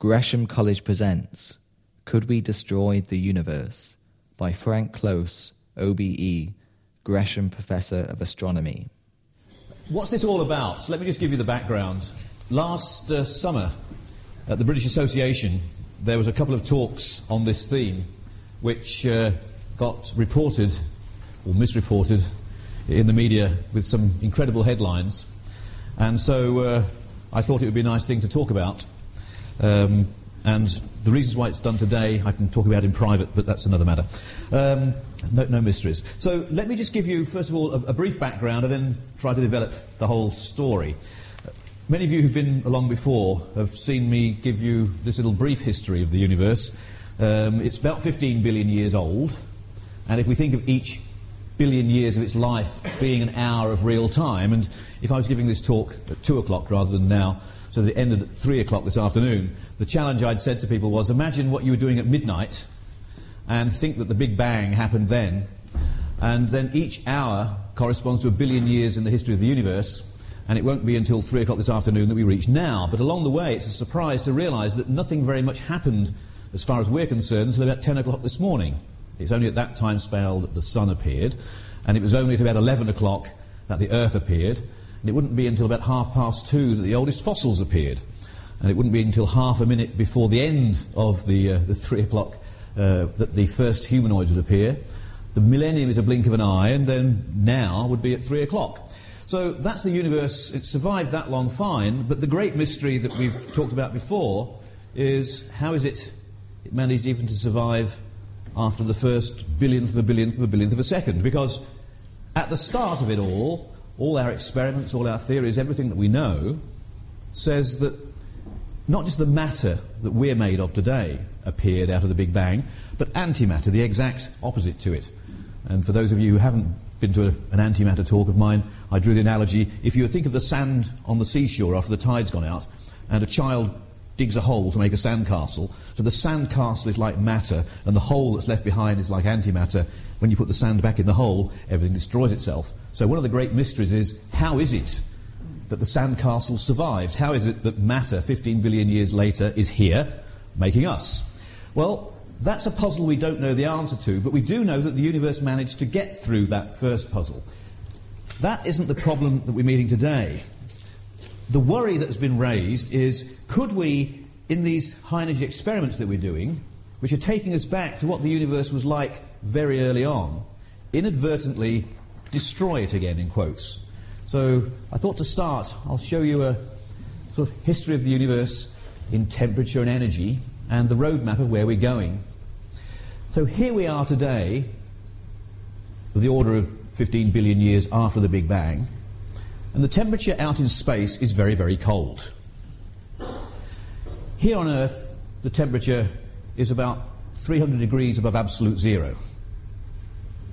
Gresham College presents Could We Destroy the Universe by Frank Close, OBE, Gresham Professor of Astronomy. What's this all about? So let me just give you the background. Last uh, summer at the British Association, there was a couple of talks on this theme, which uh, got reported or misreported in the media with some incredible headlines. And so uh, I thought it would be a nice thing to talk about. Um, and the reasons why it's done today, I can talk about in private, but that's another matter. Um, no, no, mysteries. So let me just give you, first of all, a, a, brief background and then try to develop the whole story. Many of you who've been along before have seen me give you this little brief history of the universe. Um, it's about 15 billion years old, and if we think of each billion years of its life being an hour of real time, and if I was giving this talk at 2 o'clock rather than now, so that it ended at 3 o'clock this afternoon, the challenge I'd said to people was imagine what you were doing at midnight and think that the Big Bang happened then, and then each hour corresponds to a billion years in the history of the universe, and it won't be until 3 o'clock this afternoon that we reach now. But along the way, it's a surprise to realise that nothing very much happened, as far as we're concerned, until about 10 o'clock this morning. It's only at that time spell that the sun appeared, and it was only at about 11 o'clock that the earth appeared. And it wouldn't be until about half past two that the oldest fossils appeared. And it wouldn't be until half a minute before the end of the, uh, the three o'clock uh, that the first humanoids would appear. The millennium is a blink of an eye, and then now would be at three o'clock. So that's the universe. It survived that long fine, but the great mystery that we've talked about before is how is it it managed even to survive after the first billionth of a billionth of a billionth of a second? Because at the start of it all, all our experiments, all our theories, everything that we know, says that not just the matter that we're made of today appeared out of the Big Bang, but antimatter, the exact opposite to it. And for those of you who haven't been to a, an antimatter talk of mine, I drew the analogy if you think of the sand on the seashore after the tide's gone out, and a child digs a hole to make a sandcastle, so the sandcastle is like matter, and the hole that's left behind is like antimatter, when you put the sand back in the hole, everything destroys itself. So one of the great mysteries is how is it that the sandcastle survived? How is it that matter, 15 billion years later, is here, making us? Well, that's a puzzle we don't know the answer to, but we do know that the universe managed to get through that first puzzle. That isn't the problem that we're meeting today. The worry that has been raised is could we, in these high energy experiments that we're doing, which are taking us back to what the universe was like very early on, inadvertently destroy it again, in quotes. So I thought to start, I'll show you a sort of history of the universe in temperature and energy and the roadmap of where we're going. So here we are today, the order of 15 billion years after the Big Bang, and the temperature out in space is very, very cold. Here on Earth, the temperature is about 300 degrees above absolute zero.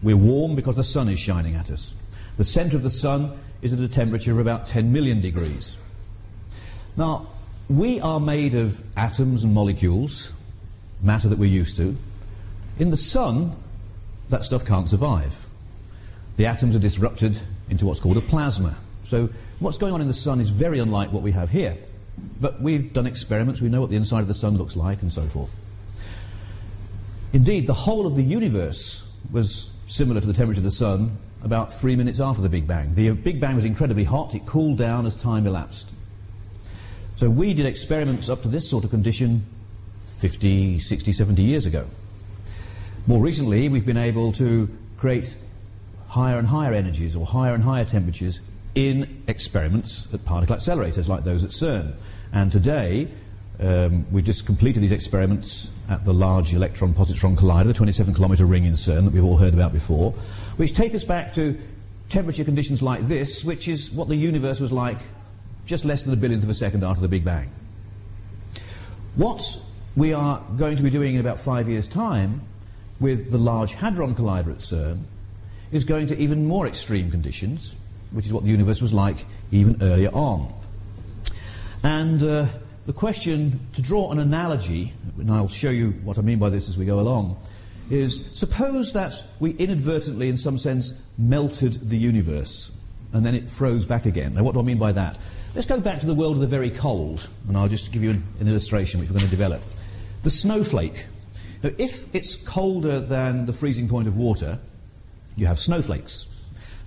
We're warm because the sun is shining at us. The centre of the sun is at a temperature of about 10 million degrees. Now, we are made of atoms and molecules, matter that we're used to. In the sun, that stuff can't survive. The atoms are disrupted into what's called a plasma. So, what's going on in the sun is very unlike what we have here. But we've done experiments, we know what the inside of the sun looks like, and so forth. Indeed, the whole of the universe was similar to the temperature of the sun about three minutes after the Big Bang. The uh, Big Bang was incredibly hot, it cooled down as time elapsed. So we did experiments up to this sort of condition 50, 60, 70 years ago. More recently, we've been able to create higher and higher energies or higher and higher temperatures in experiments at particle accelerators like those at CERN. And today, um, we've just completed these experiments at the Large Electron Positron Collider, the 27 kilometre ring in CERN that we've all heard about before, which take us back to temperature conditions like this, which is what the universe was like just less than a billionth of a second after the Big Bang. What we are going to be doing in about five years' time with the Large Hadron Collider at CERN is going to even more extreme conditions, which is what the universe was like even earlier on. And uh, the question, to draw an analogy, and I'll show you what I mean by this as we go along, is suppose that we inadvertently, in some sense, melted the universe and then it froze back again. Now, what do I mean by that? Let's go back to the world of the very cold, and I'll just give you an, an illustration which we're going to develop. The snowflake. Now, if it's colder than the freezing point of water, you have snowflakes.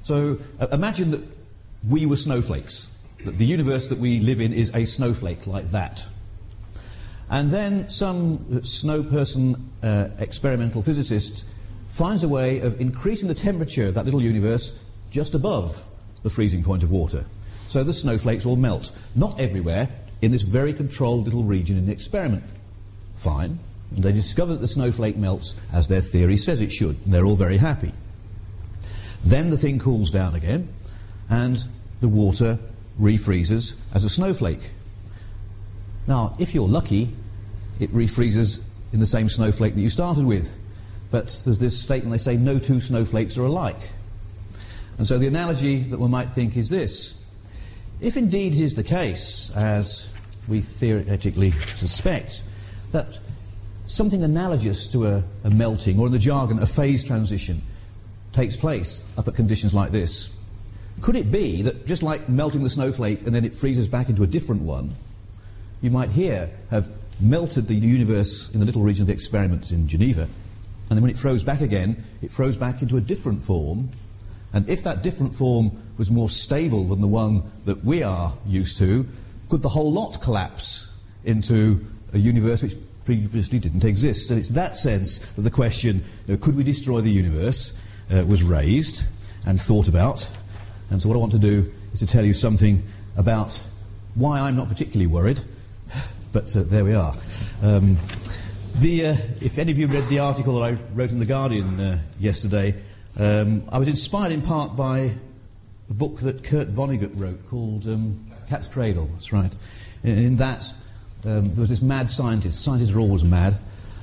So uh, imagine that we were snowflakes, that the universe that we live in is a snowflake like that. And then some snow person, uh, experimental physicist, finds a way of increasing the temperature of that little universe just above the freezing point of water. So the snowflakes all melt. Not everywhere, in this very controlled little region in the experiment. Fine. And they discover that the snowflake melts as their theory says it should. And they're all very happy. Then the thing cools down again, and the water refreezes as a snowflake. Now, if you're lucky, it refreezes in the same snowflake that you started with. But there's this statement they say no two snowflakes are alike. And so the analogy that one might think is this if indeed it is the case, as we theoretically suspect, that something analogous to a, a melting, or in the jargon, a phase transition, takes place up at conditions like this, could it be that just like melting the snowflake and then it freezes back into a different one, you might here have melted the universe in the little region of the experiments in Geneva, and then when it froze back again, it froze back into a different form. And if that different form was more stable than the one that we are used to, could the whole lot collapse into a universe which previously didn't exist? And it's that sense that the question, you know, could we destroy the universe, uh, was raised and thought about. And so, what I want to do is to tell you something about why I'm not particularly worried, but uh, there we are. Um, the, uh, if any of you read the article that I wrote in The Guardian uh, yesterday, um, I was inspired in part by a book that Kurt Vonnegut wrote called um, Cat's Cradle. That's right. In, in that, um, there was this mad scientist. Scientists are always mad.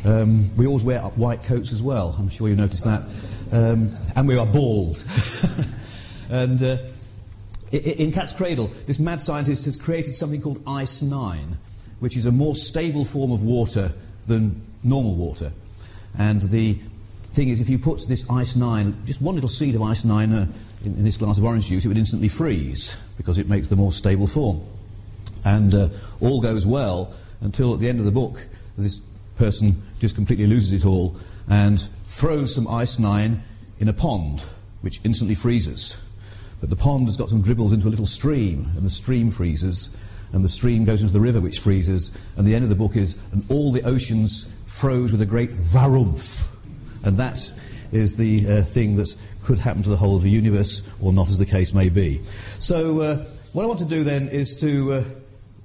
Um, we always wear white coats as well. I'm sure you noticed that. Um, and we are bald. and uh, in Cat's Cradle, this mad scientist has created something called Ice 9, which is a more stable form of water than normal water. And the thing is, if you put this Ice 9, just one little seed of Ice 9 uh, in, in, this glass of orange juice, it would instantly freeze because it makes the more stable form. And uh, all goes well until at the end of the book, this person just completely loses it all and throws some Ice 9 in a pond, which instantly freezes. But the pond has got some dribbles into a little stream, and the stream freezes, and the stream goes into the river, which freezes, and the end of the book is, and all the oceans froze with a great varumph. And that is the uh, thing that could happen to the whole of the universe, or not, as the case may be. So, uh, what I want to do then is to uh,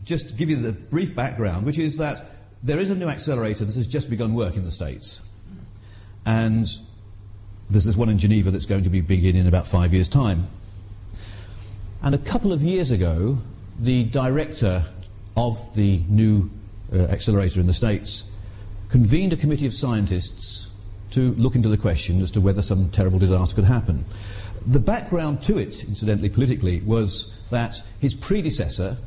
just give you the brief background, which is that there is a new accelerator that has just begun work in the States. And there's this one in Geneva that's going to be beginning in about five years' time. And a couple of years ago, the director of the new uh, accelerator in the States convened a committee of scientists to look into the question as to whether some terrible disaster could happen. The background to it, incidentally, politically, was that his predecessor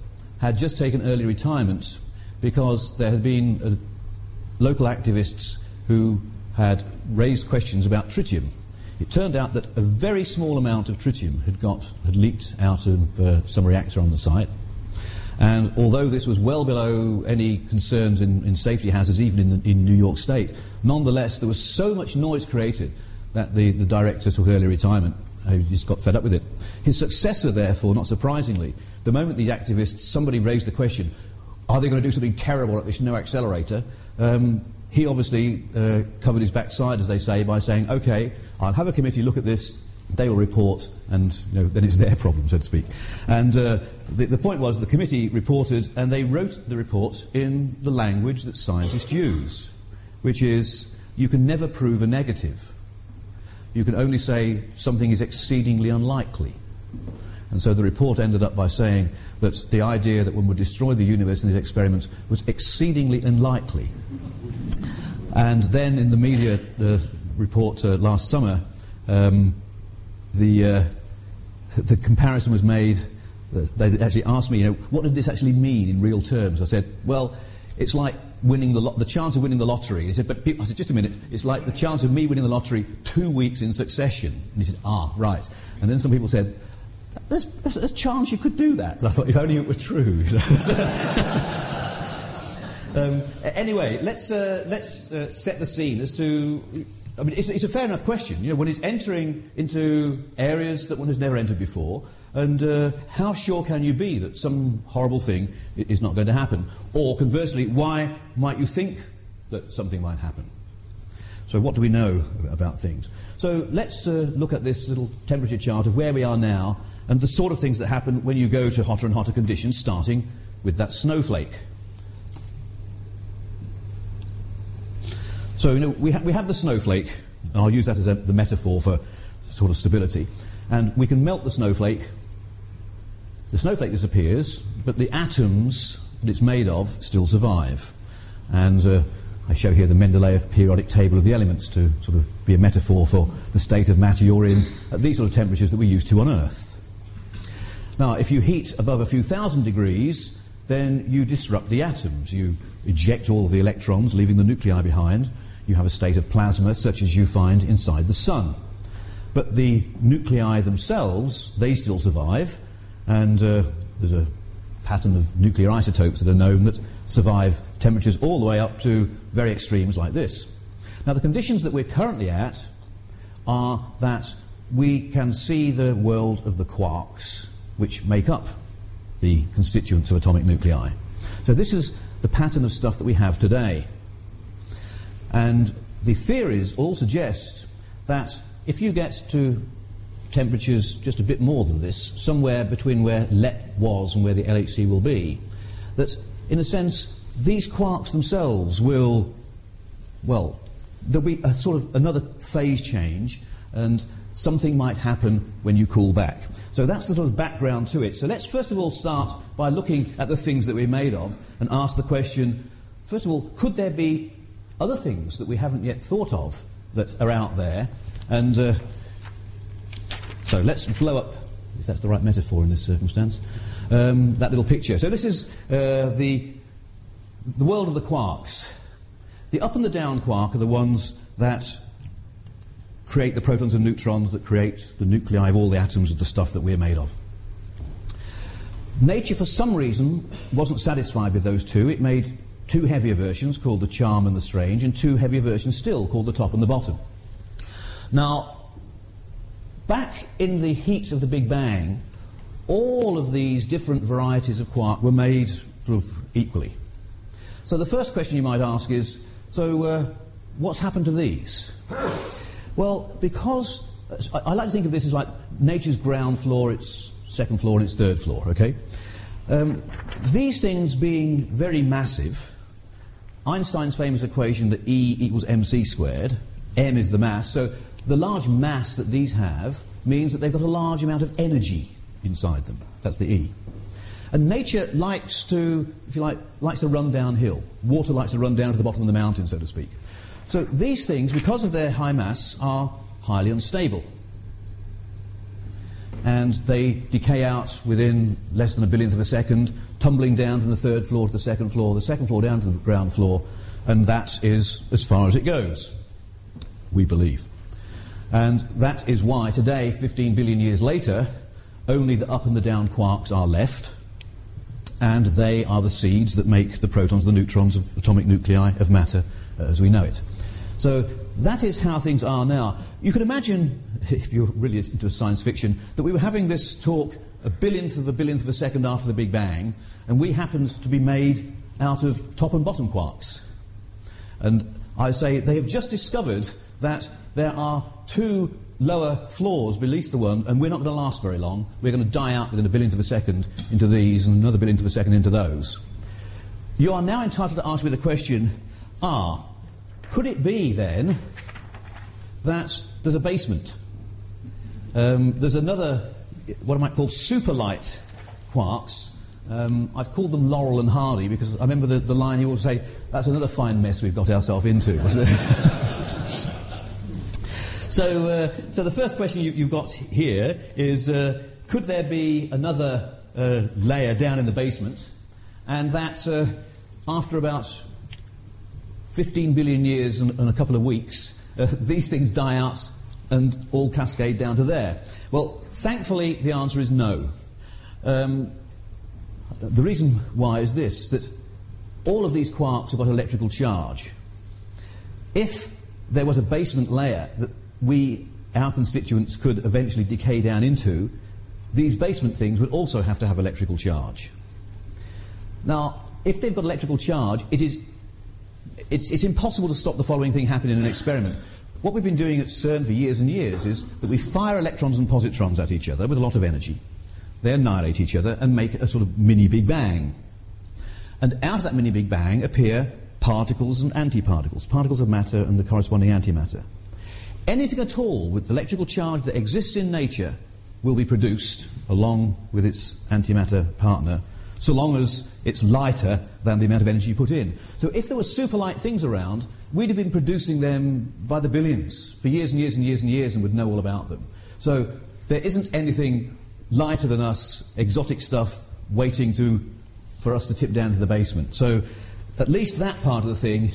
had just taken early retirement because there had been uh, local activists who had raised questions about tritium. It turned out that a very small amount of tritium had, got, had leaked out of uh, some reactor on the site. And although this was well below any concerns in, in safety hazards, even in, in, New York State, nonetheless, there was so much noise created that the, the director took early retirement. He just got fed up with it. His successor, therefore, not surprisingly, the moment these activists, somebody raised the question, are they going to do something terrible at this new accelerator? Um, he obviously uh, covered his backside, as they say, by saying, OK, I'll have a committee look at this, they will report, and you know, then it's their problem, so to speak. And uh, the, the, point was the committee reported, and they wrote the report in the language that scientists use, which is you can never prove a negative. You can only say something is exceedingly unlikely. And so the report ended up by saying that the idea that one would destroy the universe in these experiments was exceedingly unlikely. And then in the media uh, report uh, last summer, um, the, uh, the comparison was made. They actually asked me, you know, what did this actually mean in real terms? I said, well, it's like winning the, lo- the chance of winning the lottery. He said, but people, I said, just a minute, it's like the chance of me winning the lottery two weeks in succession. And he said, ah, right. And then some people said, there's, there's a chance you could do that. I thought, if only it were true. um, anyway, let's, uh, let's uh, set the scene as to. I mean, it's, it's, a fair enough question. You know, one is entering into areas that one has never entered before, and uh, how sure can you be that some horrible thing is not going to happen? Or conversely, why might you think that something might happen? So, what do we know about things? So, let's uh, look at this little temperature chart of where we are now and the sort of things that happen when you go to hotter and hotter conditions, starting with that snowflake. So, you know, we, ha- we have the snowflake, and I'll use that as a, the metaphor for sort of stability. And we can melt the snowflake. The snowflake disappears, but the atoms that it's made of still survive. And uh, I show here the Mendeleev periodic table of the elements to sort of be a metaphor for the state of matter you're in at these sort of temperatures that we're used to on Earth. Now, if you heat above a few thousand degrees, then you disrupt the atoms. You eject all of the electrons, leaving the nuclei behind. You have a state of plasma such as you find inside the sun. But the nuclei themselves, they still survive, and uh, there's a pattern of nuclear isotopes that are known that survive temperatures all the way up to very extremes like this. Now, the conditions that we're currently at are that we can see the world of the quarks which make up the constituents of atomic nuclei. So this is the pattern of stuff that we have today. And the theories all suggest that if you get to temperatures just a bit more than this, somewhere between where LEP was and where the LHC will be, that in a sense these quarks themselves will, well, there'll be a sort of another phase change and something might happen when you call back. So that's the sort of background to it. So let's first of all start by looking at the things that we're made of and ask the question first of all, could there be other things that we haven't yet thought of that are out there? And uh, so let's blow up, if that's the right metaphor in this circumstance, um, that little picture. So this is uh, the, the world of the quarks. The up and the down quark are the ones that create the protons and neutrons that create the nuclei of all the atoms of the stuff that we're made of. Nature, for some reason, wasn't satisfied with those two. It made two heavier versions called the charm and the strange, and two heavier versions still called the top and the bottom. Now, back in the heat of the Big Bang, all of these different varieties of quark were made sort of equally. So the first question you might ask is so, uh, what's happened to these? Well, because I, like to think of this as like nature's ground floor, its second floor, and its third floor, okay? Um, these things being very massive, Einstein's famous equation that E equals mc squared, m is the mass, so the large mass that these have means that they've got a large amount of energy inside them. That's the E. And nature likes to, if you like, likes to run downhill. Water likes to run down to the bottom of the mountain, so to speak. So these things, because of their high mass, are highly unstable. And they decay out within less than a billionth of a second, tumbling down from the third floor to the second floor, the second floor down to the ground floor, and that is as far as it goes, we believe. And that is why today, 15 billion years later, only the up and the down quarks are left, and they are the seeds that make the protons, the neutrons of atomic nuclei of matter as we know it. So that is how things are now. You can imagine, if you're really into science fiction, that we were having this talk a billionth of a billionth of a second after the Big Bang, and we happened to be made out of top and bottom quarks. And I say they have just discovered that there are two lower floors beneath the one, and we're not going to last very long. We're going to die out within a billionth of a second into these, and another billionth of a second into those. You are now entitled to ask me the question are could it be then that there's a basement? Um, there's another, what I might call super light quarks. Um, I've called them Laurel and Hardy because I remember the, the line he always say, that's another fine mess we've got ourselves into, so, uh, so the first question you, have got here is uh, could there be another uh, layer down in the basement? And that uh, after about 15 billion years and, and a couple of weeks, uh, these things die out and all cascade down to there? Well, thankfully, the answer is no. Um, the reason why is this that all of these quarks have got electrical charge. If there was a basement layer that we, our constituents, could eventually decay down into, these basement things would also have to have electrical charge. Now, if they've got electrical charge, it is, it's, it's impossible to stop the following thing happening in an experiment. What we've been doing at CERN for years and years is that we fire electrons and positrons at each other with a lot of energy. They annihilate each other and make a sort of mini Big Bang. And out of that mini Big Bang appear particles and antiparticles, particles of matter and the corresponding antimatter. Anything at all with electrical charge that exists in nature will be produced along with its antimatter partner, so long as it's lighter than the amount of energy you put in. So if there were super light things around, we'd have been producing them by the billions for years and years and years and years and would know all about them. So there isn't anything lighter than us, exotic stuff, waiting to, for us to tip down to the basement. So at least that part of the thing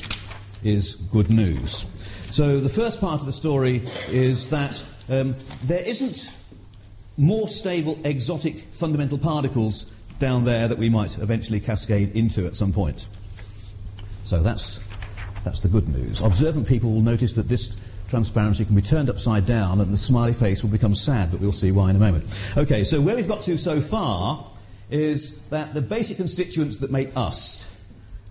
is good news. So the first part of the story is that um, there isn't more stable exotic fundamental particles down there that we might eventually cascade into at some point. So that's, that's the good news. Observant people will notice that this transparency can be turned upside down and the smiley face will become sad, but we'll see why in a moment. Okay, so where we've got to so far is that the basic constituents that make us,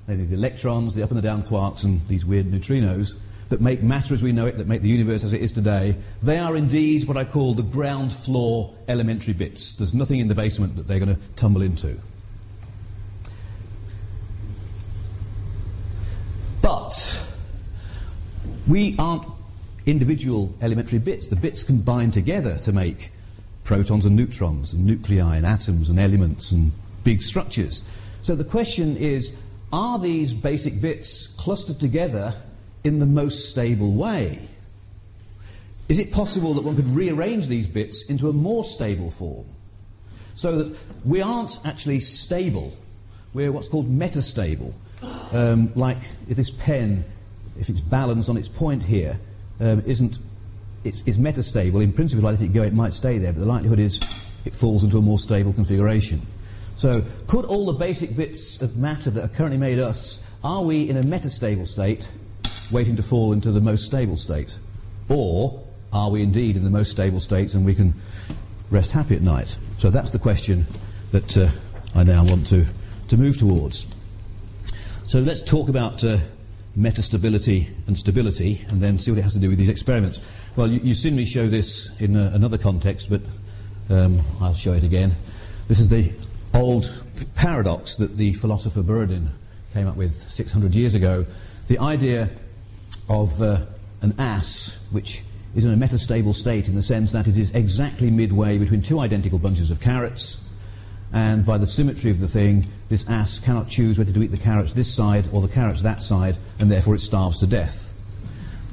namely the electrons, the up and the down quarks, and these weird neutrinos, that make matter as we know it, that make the universe as it is today, they are indeed what I call the ground floor elementary bits. There's nothing in the basement that they're going to tumble into. But we aren't individual elementary bits. The bits combine together to make protons and neutrons and nuclei and atoms and elements and big structures. So the question is are these basic bits clustered together in the most stable way? Is it possible that one could rearrange these bits into a more stable form? So that we aren't actually stable, we're what's called metastable. Um, like if this pen, if it's balanced on its point here, um, isn't it's, it's metastable. In principle, if I let it go, it might stay there, but the likelihood is it falls into a more stable configuration. So, could all the basic bits of matter that are currently made us, are we in a metastable state, waiting to fall into the most stable state? Or are we indeed in the most stable state and we can rest happy at night? So, that's the question that uh, I now want to, to move towards. So, let's talk about. Uh, metastability and stability, and then see what it has to do with these experiments. Well, you, have seen me show this in uh, another context, but um, I'll show it again. This is the old paradox that the philosopher Buridan came up with 600 years ago. The idea of uh, an ass which is in a metastable state in the sense that it is exactly midway between two identical bunches of carrots and by the symmetry of the thing, this ass cannot choose whether to eat the carrots this side or the carrots that side, and therefore it starves to death.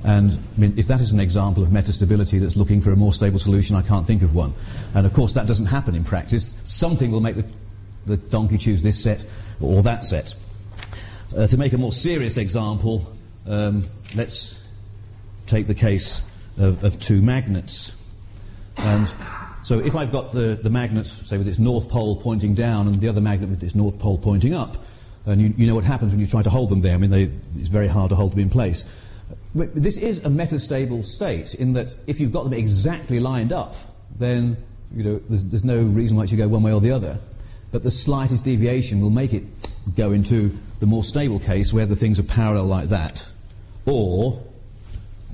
And I mean, if that is an example of metastability that's looking for a more stable solution, I can't think of one. And of course, that doesn't happen in practice. Something will make the, the donkey choose this set or that set. Uh, to make a more serious example, um, let's take the case of, of two magnets. And so if I've got the, the magnet, say, with its north pole pointing down and the other magnet with its north pole pointing up, and you, you know what happens when you try to hold them there. I mean, they, it's very hard to hold them in place. But this is a metastable state in that if you've got them exactly lined up, then you know, there's, there's no reason why it should go one way or the other. But the slightest deviation will make it go into the more stable case where the things are parallel like that, or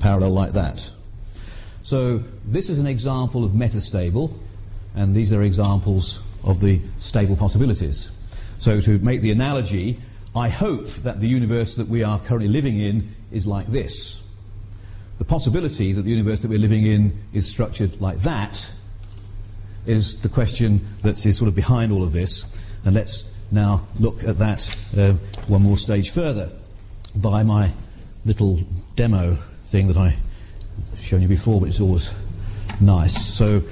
parallel like that. So this is an example of metastable, and these are examples of the stable possibilities. So to make the analogy, I hope that the universe that we are currently living in is like this. The possibility that the universe that we're living in is structured like that is the question that is sort of behind all of this. And let's now look at that uh, one more stage further by my little demo thing that I've shown you before, but it's always nice. So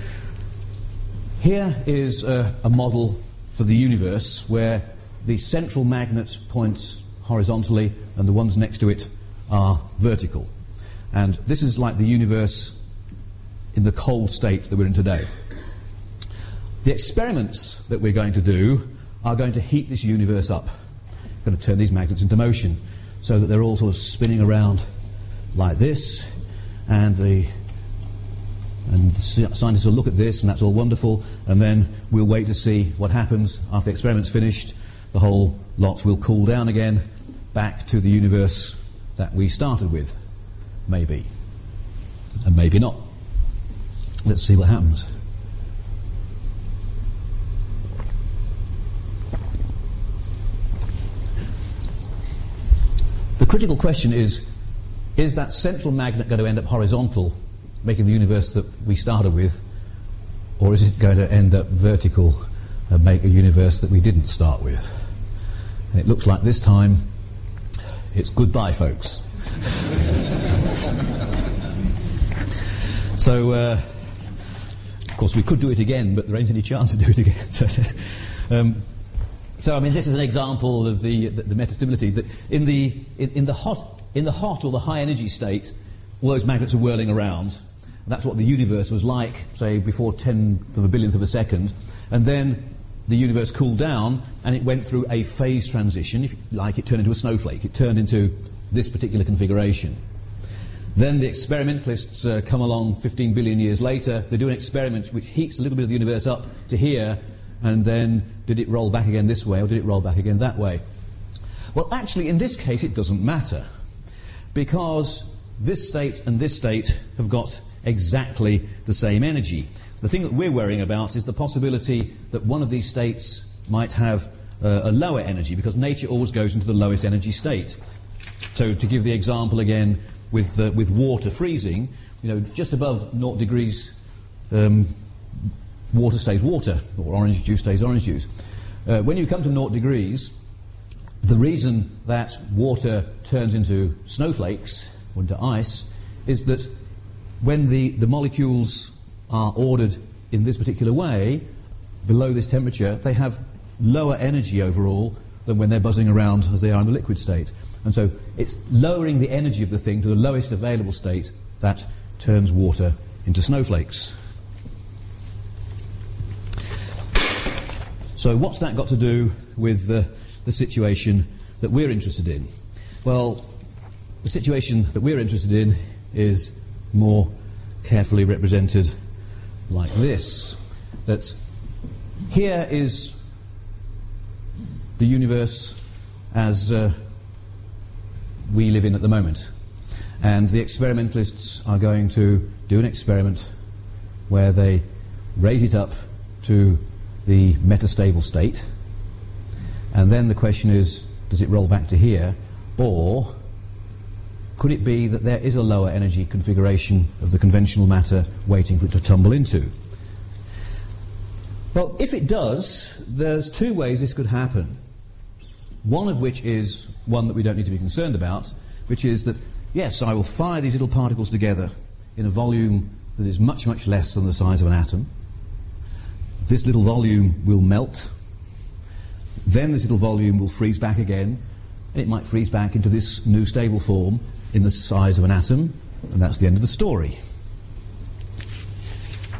here is a, a model for the universe where the central magnet points horizontally and the ones next to it are vertical. And this is like the universe in the cold state that we're in today. The experiments that we're going to do are going to heat this universe up. We're going to turn these magnets into motion so that they're all sort of spinning around like this, and the and the scientists will look at this, and that's all wonderful, and then we'll wait to see what happens after the experiment's finished. The whole lot will cool down again back to the universe that we started with, maybe, and maybe not. Let's see what happens. Critical question is is that central magnet going to end up horizontal, making the universe that we started with, or is it going to end up vertical and make a universe that we didn't start with? And it looks like this time it's goodbye, folks. so, uh, of course, we could do it again, but there ain't any chance to do it again. so, um, so, I mean, this is an example of the, the, the metastability that in the, in, in, the hot, in the hot or the high energy state, all those magnets are whirling around. That's what the universe was like, say, before tenth of a billionth of a second. And then the universe cooled down and it went through a phase transition. If you like, it turned into a snowflake. It turned into this particular configuration. Then the experimentalists uh, come along 15 billion years later. They do an experiment which heats a little bit of the universe up to here, and then did it roll back again this way or did it roll back again that way? Well, actually, in this case, it doesn't matter because this state and this state have got exactly the same energy. The thing that we're worrying about is the possibility that one of these states might have uh, a lower energy because nature always goes into the lowest energy state. So, to give the example again with, uh, with water freezing, you know, just above 0 degrees um, water stays water, or orange juice stays orange juice. Uh, when you come to 0 degrees, the reason that water turns into snowflakes or into ice is that when the, the molecules are ordered in this particular way, below this temperature, they have lower energy overall than when they're buzzing around as they are in the liquid state. And so it's lowering the energy of the thing to the lowest available state that turns water into snowflakes. So, what's that got to do with the, the situation that we're interested in? Well, the situation that we're interested in is more carefully represented like this. That here is the universe as uh, we live in at the moment. And the experimentalists are going to do an experiment where they raise it up to the metastable state. And then the question is does it roll back to here? Or could it be that there is a lower energy configuration of the conventional matter waiting for it to tumble into? Well, if it does, there's two ways this could happen. One of which is one that we don't need to be concerned about, which is that, yes, I will fire these little particles together in a volume that is much, much less than the size of an atom this little volume will melt. Then this little volume will freeze back again, and it might freeze back into this new stable form in the size of an atom, and that's the end of the story.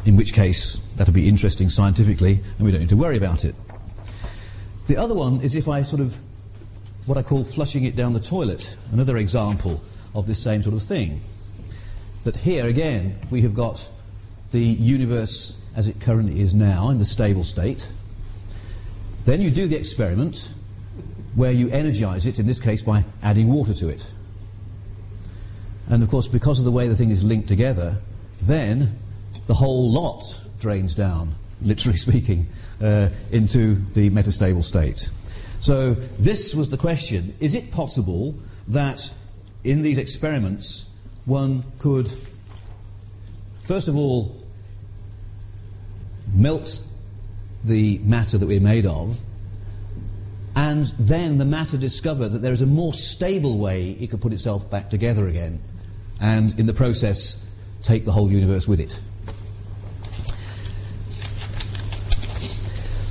In which case, that'll be interesting scientifically, and we don't need to worry about it. The other one is if I sort of, what I call flushing it down the toilet, another example of this same sort of thing. That here again, we have got the universe as it currently is now in the stable state. Then you do the experiment where you energize it, in this case by adding water to it. And of course, because of the way the thing is linked together, then the whole lot drains down, literally speaking, uh, into the metastable state. So, this was the question is it possible that in these experiments one could, first of all, melts the matter that we're made of, and then the matter discovered that there is a more stable way it could put itself back together again, and in the process, take the whole universe with it.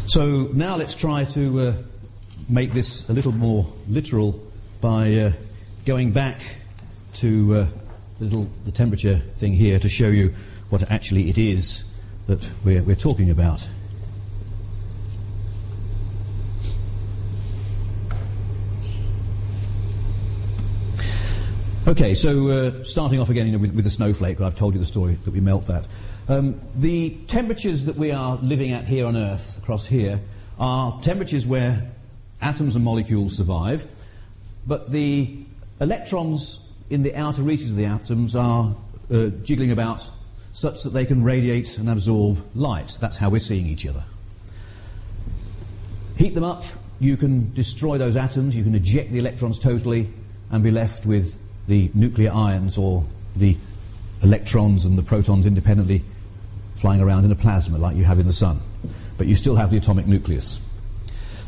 So now let's try to uh, make this a little more literal by uh, going back to uh, the, little, the temperature thing here to show you what actually it is that we're, we're talking about. Okay, so uh, starting off again you know, with, with, the snowflake, I've told you the story that we melt that. Um, the temperatures that we are living at here on Earth, across here, are temperatures where atoms and molecules survive, but the electrons in the outer reaches of the atoms are uh, jiggling about such that they can radiate and absorb light. That's how we're seeing each other. Heat them up, you can destroy those atoms, you can eject the electrons totally, and be left with the nuclear ions or the electrons and the protons independently flying around in a plasma like you have in the sun. But you still have the atomic nucleus.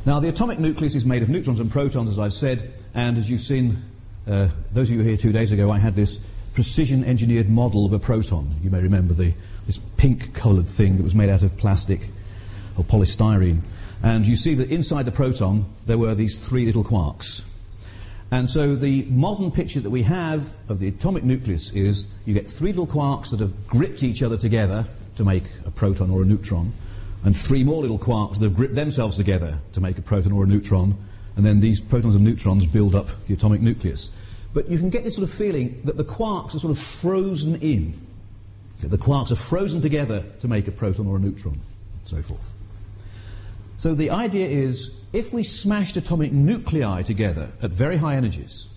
Now, the atomic nucleus is made of neutrons and protons, as I've said, and as you've seen, uh, those of you here two days ago, I had this precision engineered model of a proton. You may remember the, this pink coloured thing that was made out of plastic or polystyrene. And you see that inside the proton, there were these three little quarks. And so the modern picture that we have of the atomic nucleus is you get three little quarks that have gripped each other together to make a proton or a neutron, and three more little quarks that have gripped themselves together to make a proton or a neutron, and then these protons and neutrons build up the atomic nucleus. But you can get this sort of feeling that the quarks are sort of frozen in. That the quarks are frozen together to make a proton or a neutron, and so forth. So the idea is if we smashed atomic nuclei together at very high energies,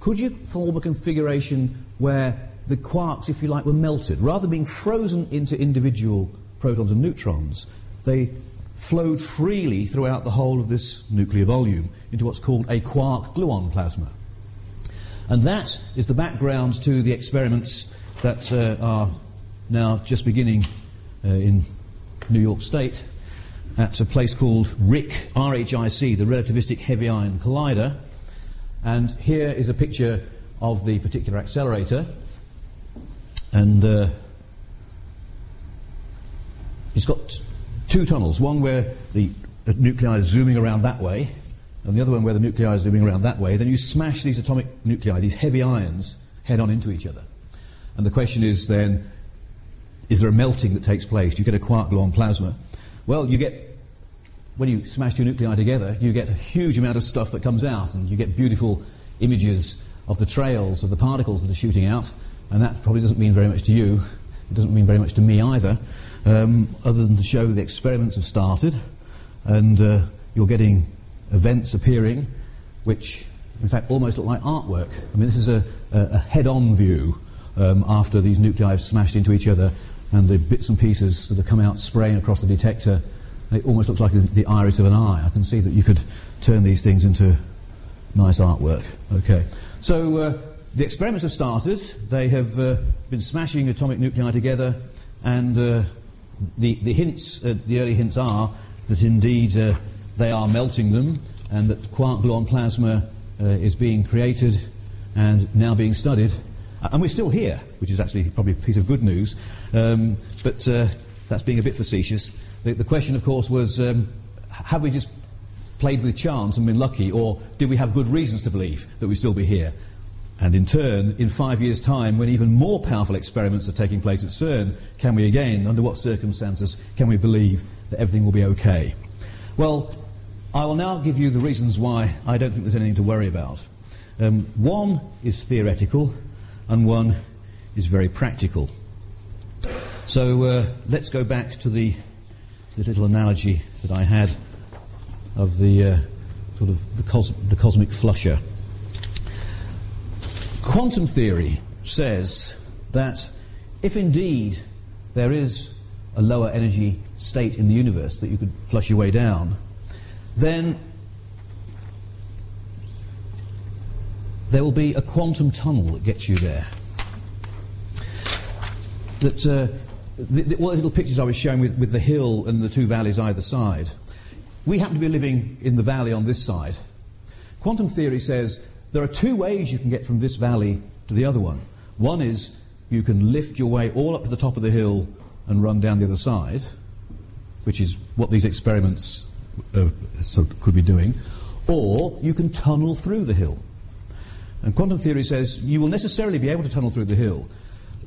could you form a configuration where the quarks, if you like, were melted? Rather than being frozen into individual protons and neutrons, they flowed freely throughout the whole of this nuclear volume into what's called a quark gluon plasma. And that is the background to the experiments that uh, are now just beginning uh, in New York State at a place called RHIC, RHIC, the Relativistic Heavy Ion Collider. And here is a picture of the particular accelerator. And uh, it's got two tunnels one where the nuclei is zooming around that way, and the other one where the nuclei is zooming around that way. Then you smash these atomic nuclei, these heavy ions, head on into each other. And the question is then is there a melting that takes place? Do you get a quark gluon plasma? Well, you get, when you smash two nuclei together, you get a huge amount of stuff that comes out, and you get beautiful images of the trails of the particles that are shooting out, and that probably doesn't mean very much to you. It doesn't mean very much to me either, um, other than to show the experiments have started, and uh, you're getting events appearing which, in fact, almost look like artwork. I mean, this is a, a, a head on view um, after these nuclei have smashed into each other and the bits and pieces that have come out spraying across the detector. It almost looks like the iris of an eye. I can see that you could turn these things into nice artwork. Okay. So uh, the experiments have started. They have uh, been smashing atomic nuclei together, and uh, the, the hints, uh, the early hints are that indeed uh, they are melting them, and that quark gluon plasma uh, is being created and now being studied. And we're still here, which is actually probably a piece of good news. Um, but uh, that's being a bit facetious. The, the question, of course, was um, have we just played with chance and been lucky, or did we have good reasons to believe that we'd still be here? And in turn, in five years' time, when even more powerful experiments are taking place at CERN, can we again, under what circumstances, can we believe that everything will be okay? Well, I will now give you the reasons why I don't think there's anything to worry about. Um, one is theoretical, and one is very practical. So uh, let's go back to the, the, little analogy that I had of the uh, sort of the, cos- the cosmic flusher. Quantum theory says that if indeed there is a lower energy state in the universe that you could flush your way down, then there will be a quantum tunnel that gets you there. That uh, the, the, all little pictures I was showing with, with the hill and the two valleys either side. We happen to be living in the valley on this side. Quantum theory says there are two ways you can get from this valley to the other one. One is you can lift your way all up to the top of the hill and run down the other side, which is what these experiments uh, could be doing, or you can tunnel through the hill. And quantum theory says you will necessarily be able to tunnel through the hill,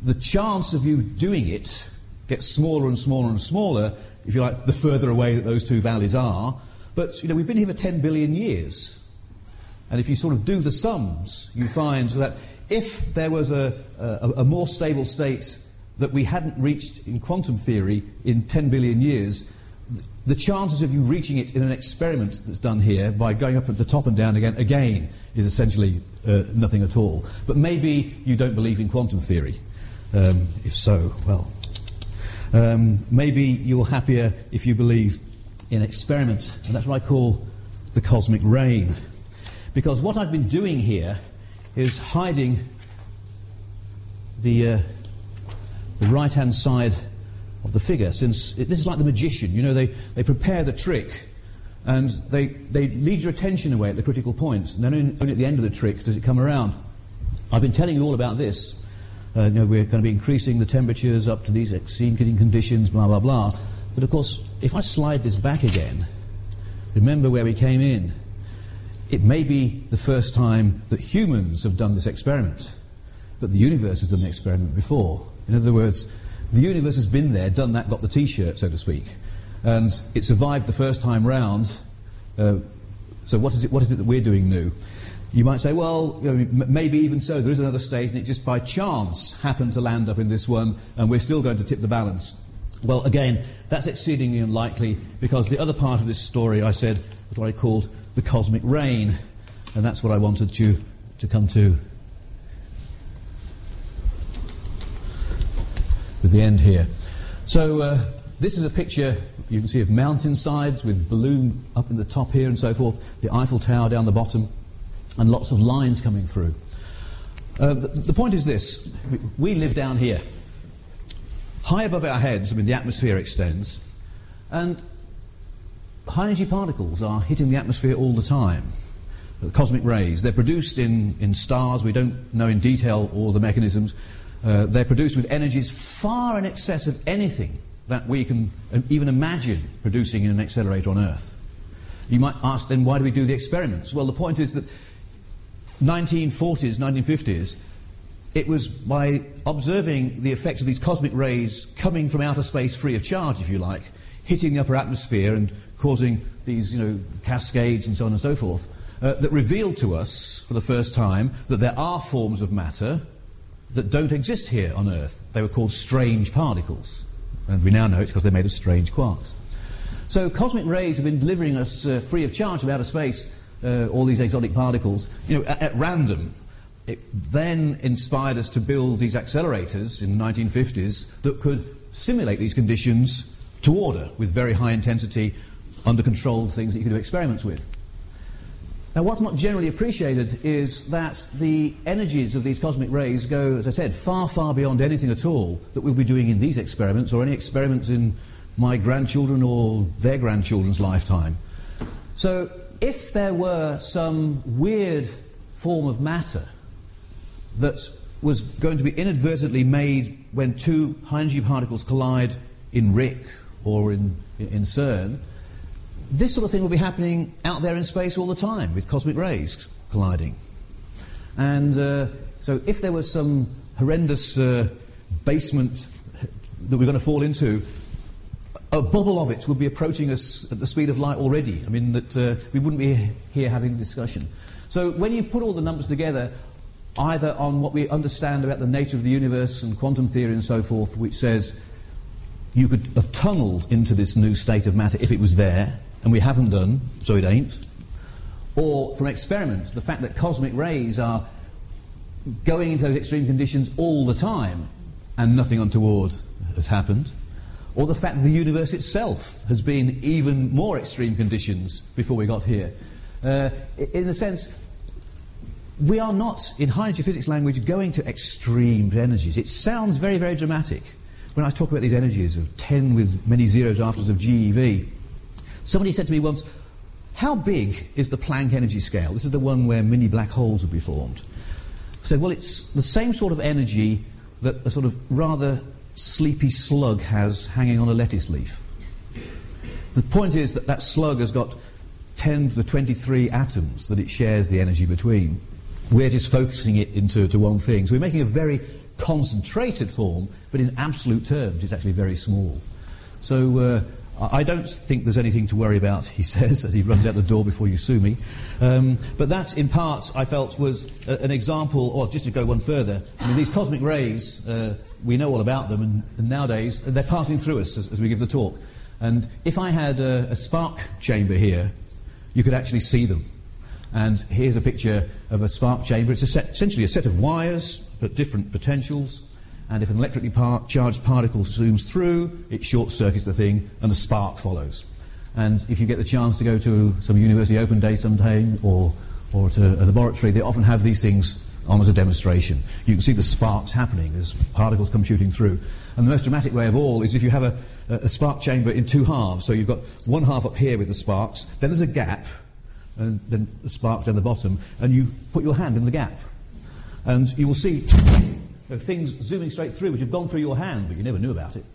the chance of you doing it gets smaller and smaller and smaller, if you like, the further away that those two valleys are. But, you know, we've been here for 10 billion years. And if you sort of do the sums, you find that if there was a, a, a more stable state that we hadn't reached in quantum theory in 10 billion years, the chances of you reaching it in an experiment that's done here by going up at the top and down again, again, is essentially uh, nothing at all. But maybe you don't believe in quantum theory. Um, if so, well, um, maybe you're happier if you believe in experiment, and that's what I call the cosmic rain. Because what I've been doing here is hiding the, uh, the right hand side of the figure, since it, this is like the magician. You know, they, they prepare the trick and they, they lead your attention away at the critical points, and then only at the end of the trick does it come around. I've been telling you all about this. Uh, you know, we're going to be increasing the temperatures up to these extreme conditions, blah, blah, blah. But of course, if I slide this back again, remember where we came in. It may be the first time that humans have done this experiment, but the universe has done the experiment before. In other words, the universe has been there, done that, got the t shirt, so to speak. And it survived the first time round. Uh, so, what is, it, what is it that we're doing new? You might say, well, you know, maybe even so, there is another state, and it just by chance happened to land up in this one, and we're still going to tip the balance. Well, again, that's exceedingly unlikely because the other part of this story I said was what I called the cosmic rain. And that's what I wanted you to come to. The end here. So, uh, this is a picture you can see of mountainsides with balloon up in the top here and so forth, the Eiffel Tower down the bottom, and lots of lines coming through. Uh, the, the point is this we live down here. High above our heads, I mean, the atmosphere extends, and high energy particles are hitting the atmosphere all the time. The cosmic rays. They're produced in, in stars. We don't know in detail all the mechanisms. Uh, they're produced with energies far in excess of anything that we can even imagine producing in an accelerator on Earth. You might ask then, why do we do the experiments? Well, the point is that 1940s, 1950s, it was by observing the effects of these cosmic rays coming from outer space free of charge, if you like, hitting the upper atmosphere and causing these you know, cascades and so on and so forth, uh, that revealed to us for the first time that there are forms of matter that don't exist here on Earth. They were called strange particles. And we now know it's because they're made of strange quarks. So cosmic rays have been delivering us uh, free of charge from outer space uh, all these exotic particles, you know, at, at random. It then inspired us to build these accelerators in the 1950s that could simulate these conditions to order with very high intensity, under controlled things that you could do experiments with. Now, what's not generally appreciated is that the energies of these cosmic rays go, as I said, far, far beyond anything at all that we'll be doing in these experiments or any experiments in my grandchildren or their grandchildren's lifetime. So, if there were some weird form of matter that was going to be inadvertently made when two high energy particles collide in RHIC or in, in CERN, this sort of thing will be happening out there in space all the time with cosmic rays colliding. And uh, so, if there was some horrendous uh, basement that we're going to fall into, a bubble of it would be approaching us at the speed of light already. I mean, that uh, we wouldn't be here having a discussion. So, when you put all the numbers together, either on what we understand about the nature of the universe and quantum theory and so forth, which says you could have tunneled into this new state of matter if it was there, and we haven't done, so it ain't. Or from experiments, the fact that cosmic rays are going into those extreme conditions all the time and nothing untoward has happened. Or the fact that the universe itself has been even more extreme conditions before we got here. Uh, in a sense, we are not, in high energy physics language, going to extreme energies. It sounds very, very dramatic when I talk about these energies of 10 with many zeros after of GeV. Somebody said to me once, How big is the Planck energy scale? This is the one where mini black holes would be formed. I said, Well, it's the same sort of energy that a sort of rather sleepy slug has hanging on a lettuce leaf. The point is that that slug has got 10 to the 23 atoms that it shares the energy between. We're just focusing it into to one thing. So we're making a very concentrated form, but in absolute terms, it's actually very small. So uh, I don't think there's anything to worry about, he says, as he runs out the door before you sue me. Um, but that, in part, I felt was a, an example, or just to go one further, I mean, these cosmic rays, uh, we know all about them, and, and, nowadays they're passing through us as, as, we give the talk. And if I had a, a spark chamber here, you could actually see them. And here's a picture of a spark chamber. It's a set, essentially a set of wires at different potentials and if an electrically par- charged particle zooms through, it short circuits the thing, and a spark follows. And if you get the chance to go to some university open day sometime or, or to a laboratory, they often have these things on as a demonstration. You can see the sparks happening as particles come shooting through. And the most dramatic way of all is if you have a, a spark chamber in two halves. So you've got one half up here with the sparks, then there's a gap, and then the sparks down the bottom, and you put your hand in the gap. And you will see of things zooming straight through which have gone through your hand, but you never knew about it.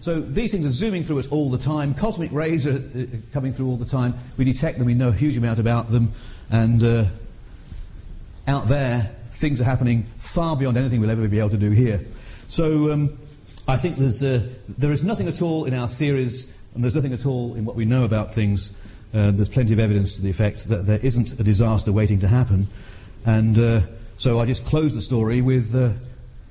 So these things are zooming through us all the time. Cosmic rays are uh, coming through all the time. We detect them, we know a huge amount about them, and uh, out there, things are happening far beyond anything we'll ever be able to do here. So um, I think there's, uh, there is nothing at all in our theories, and there's nothing at all in what we know about things. Uh, there's plenty of evidence to the effect that there isn't a disaster waiting to happen. And uh, so I just close the story with uh,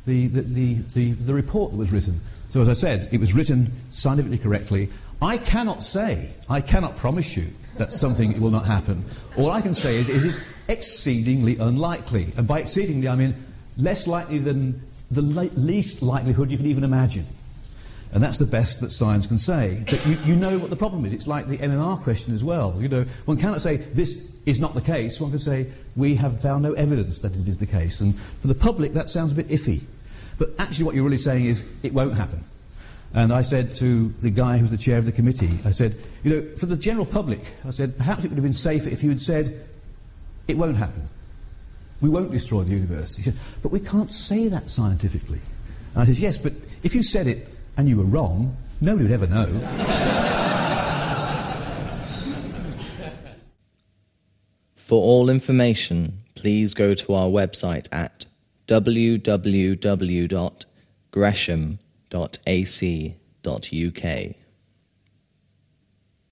the, the, the, the, report that was written. So, as I said, it was written scientifically correctly. I cannot say, I cannot promise you that something will not happen. All I can say is it is exceedingly unlikely. And by exceedingly, I mean less likely than the least likelihood you can even imagine. And that's the best that science can say. But you, you know what the problem is. It's like the MMR question as well. You know, one cannot say this is not the case. One can say we have found no evidence that it is the case. And for the public, that sounds a bit iffy. But actually, what you're really saying is it won't happen. And I said to the guy who was the chair of the committee, I said, you know, for the general public, I said, perhaps it would have been safer if you had said, it won't happen. We won't destroy the universe. He said, but we can't say that scientifically. And I said, yes, but if you said it and you were wrong, nobody would ever know. For all information, please go to our website at www.gresham.ac.uk.